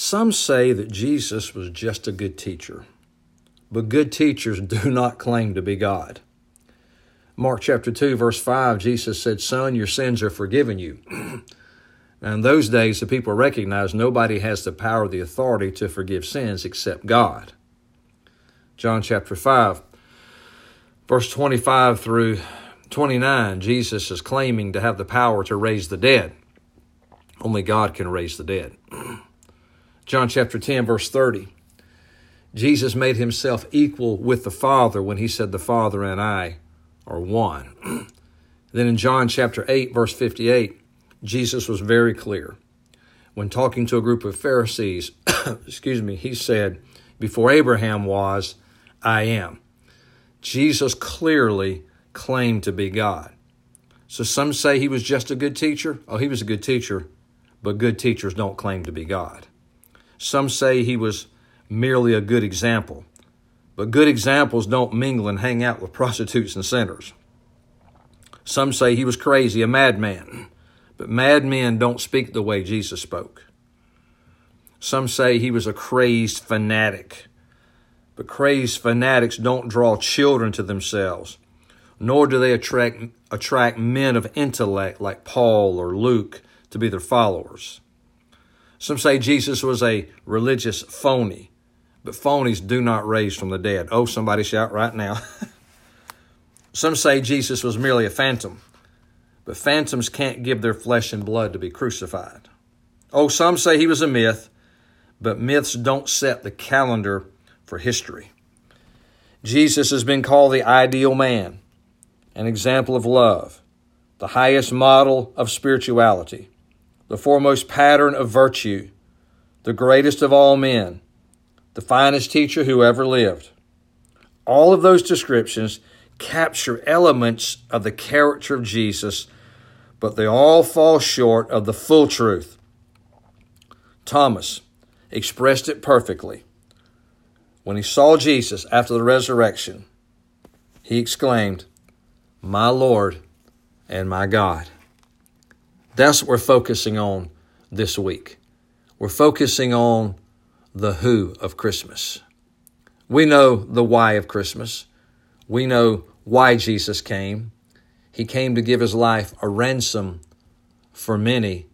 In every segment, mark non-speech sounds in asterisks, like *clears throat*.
Some say that Jesus was just a good teacher, but good teachers *laughs* do not claim to be God. Mark chapter 2, verse 5, Jesus said, Son, your sins are forgiven you. *clears throat* now, in those days, the people recognized nobody has the power or the authority to forgive sins except God. John chapter 5, verse 25 through 29, Jesus is claiming to have the power to raise the dead. Only God can raise the dead. *clears throat* John chapter 10, verse 30. Jesus made himself equal with the Father when he said, The Father and I are one. *clears throat* then in John chapter 8, verse 58, Jesus was very clear. When talking to a group of Pharisees, *clears throat* excuse me, he said, Before Abraham was, I am. Jesus clearly claimed to be God. So some say he was just a good teacher. Oh, he was a good teacher, but good teachers don't claim to be God. Some say he was merely a good example, but good examples don't mingle and hang out with *laughs* prostitutes and sinners. Some say he was crazy, a madman, but madmen don't speak the way Jesus spoke. Some say he was a crazed fanatic, but crazed fanatics don't draw children to themselves, nor do they attract, attract men of intellect like Paul or Luke to be their followers. Some say Jesus was a religious phony, but phonies do not raise from the dead. Oh, somebody shout right now. *laughs* Some say Jesus was merely a phantom, but phantoms can't give their flesh and blood to be crucified. Oh, some say he was a myth, but myths don't set the calendar for history. Jesus has been called the ideal man, an example of love, the highest model of spirituality the foremost pattern of virtue, the greatest of all men, the finest teacher who ever lived. All of those descriptions capture elements of the character of Jesus, but they all fall short of the full truth. Thomas expressed it perfectly. When he saw Jesus after the resurrection, he exclaimed, My Lord and my God. That's what we're focusing on this week. We're focusing on the who of Christmas. We know the why of Christmas. We know why Jesus came. He came to give his life a ransom for many.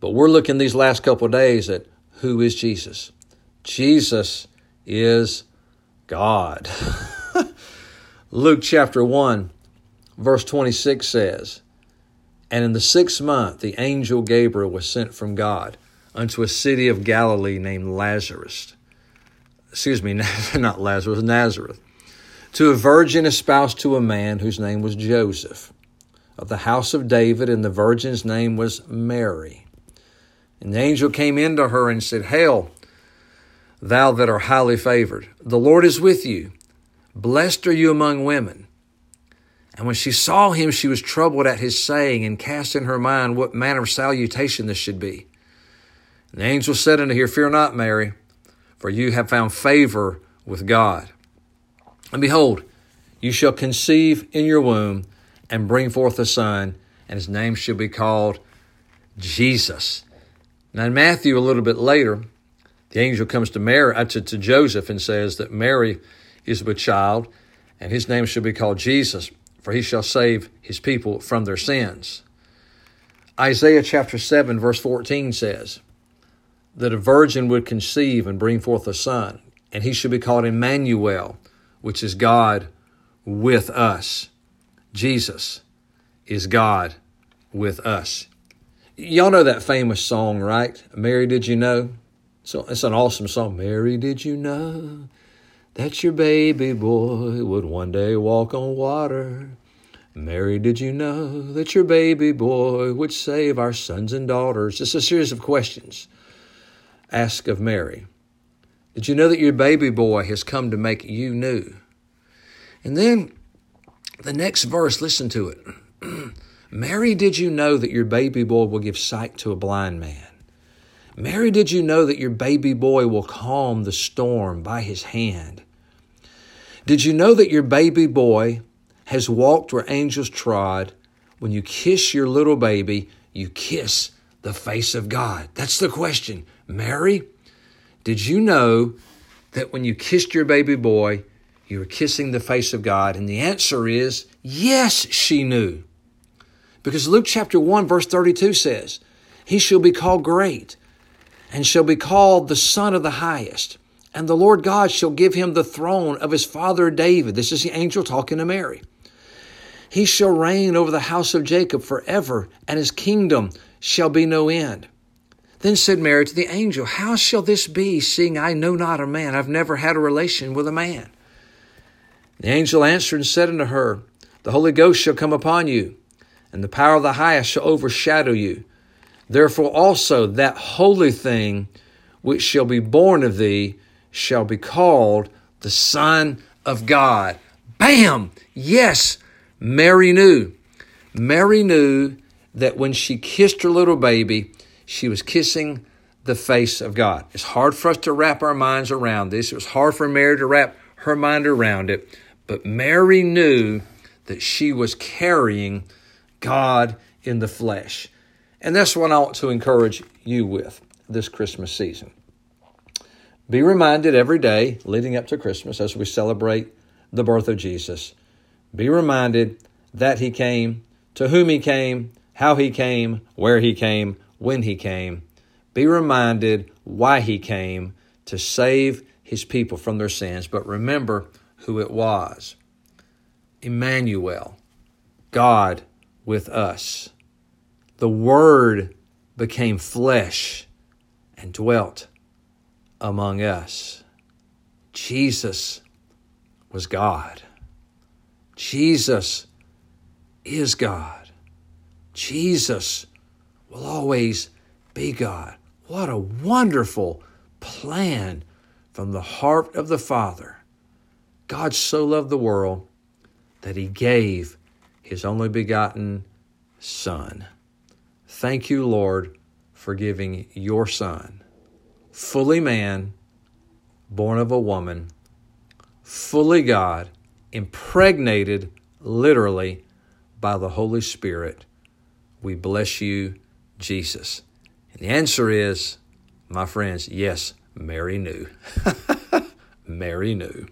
But we're looking these last couple days at who is Jesus? Jesus is God. *laughs* Luke chapter 1, verse 26 says, and in the sixth month, the angel Gabriel was sent from God unto a city of Galilee named Lazarus. Excuse me, *laughs* not Lazarus, Nazareth. To a virgin espoused to a man whose name was Joseph, of the house of David, and the virgin's name was Mary. And the angel came into her and said, Hail, thou that art highly favored, the Lord is with you. Blessed are you among women. And when she saw him, she was troubled at his saying and cast in her mind what manner of salutation this should be. And the angel said unto her, Fear not, Mary, for you have found favor with God. And behold, you shall conceive in your womb and bring forth a son, and his name shall be called Jesus. Now, in Matthew, a little bit later, the angel comes to Mary, uh, to, to Joseph, and says that Mary is with child, and his name shall be called Jesus for he shall save his people from their sins. Isaiah chapter 7, verse 14 says that a virgin would conceive and bring forth a son, and he should be called Emmanuel, which is God with us. Jesus is God with us. Y'all know that famous song, right? Mary, did you know? So it's an awesome song. Mary, did you know that your baby boy would one day walk on water. Mary, did you know that your baby boy would save our sons and daughters? It's a series of questions. Ask of Mary, Did you know that your baby boy has come to make you new? And then the next verse, listen to it. *clears throat* Mary, did you know that your baby boy will give sight to a blind man? Mary, did you know that your baby boy will calm the storm by his hand? Did you know that your baby boy has walked where angels trod? When you kiss your little baby, you kiss the face of God. That's the question. Mary, did you know that when you kissed your baby boy, you were kissing the face of God? And the answer is yes, she knew. Because Luke chapter 1, verse 32 says, He shall be called great and shall be called the Son of the Highest. And the Lord God shall give him the throne of his father David. This is the angel talking to Mary. He shall reign over the house of Jacob forever, and his kingdom shall be no end. Then said Mary to the angel, How shall this be, seeing I know not a man? I've never had a relation with a man. The angel answered and said unto her, The Holy Ghost shall come upon you, and the power of the highest shall overshadow you. Therefore also that holy thing which shall be born of thee shall be called the Son of God. Bam! Yes, Mary knew. Mary knew that when she kissed her little baby, she was kissing the face of God. It's hard for us to wrap our minds around this. It was hard for Mary to wrap her mind around it. But Mary knew that she was carrying God in the flesh. And that's what I want to encourage you with this Christmas season. Be reminded every day leading up to Christmas as we celebrate the birth of Jesus. Be reminded that He came, to whom He came, how He came, where He came, when He came. Be reminded why He came to save His people from their sins. But remember who it was Emmanuel, God with us. The Word became flesh and dwelt among us. Jesus was God. Jesus is God. Jesus will always be God. What a wonderful plan from the heart of the Father. God so loved the world that he gave his only begotten Son. Thank you, Lord, for giving your Son, fully man, born of a woman, fully God, impregnated literally by the Holy Spirit. We bless you, Jesus. And the answer is, my friends, yes, Mary knew. *laughs* Mary knew.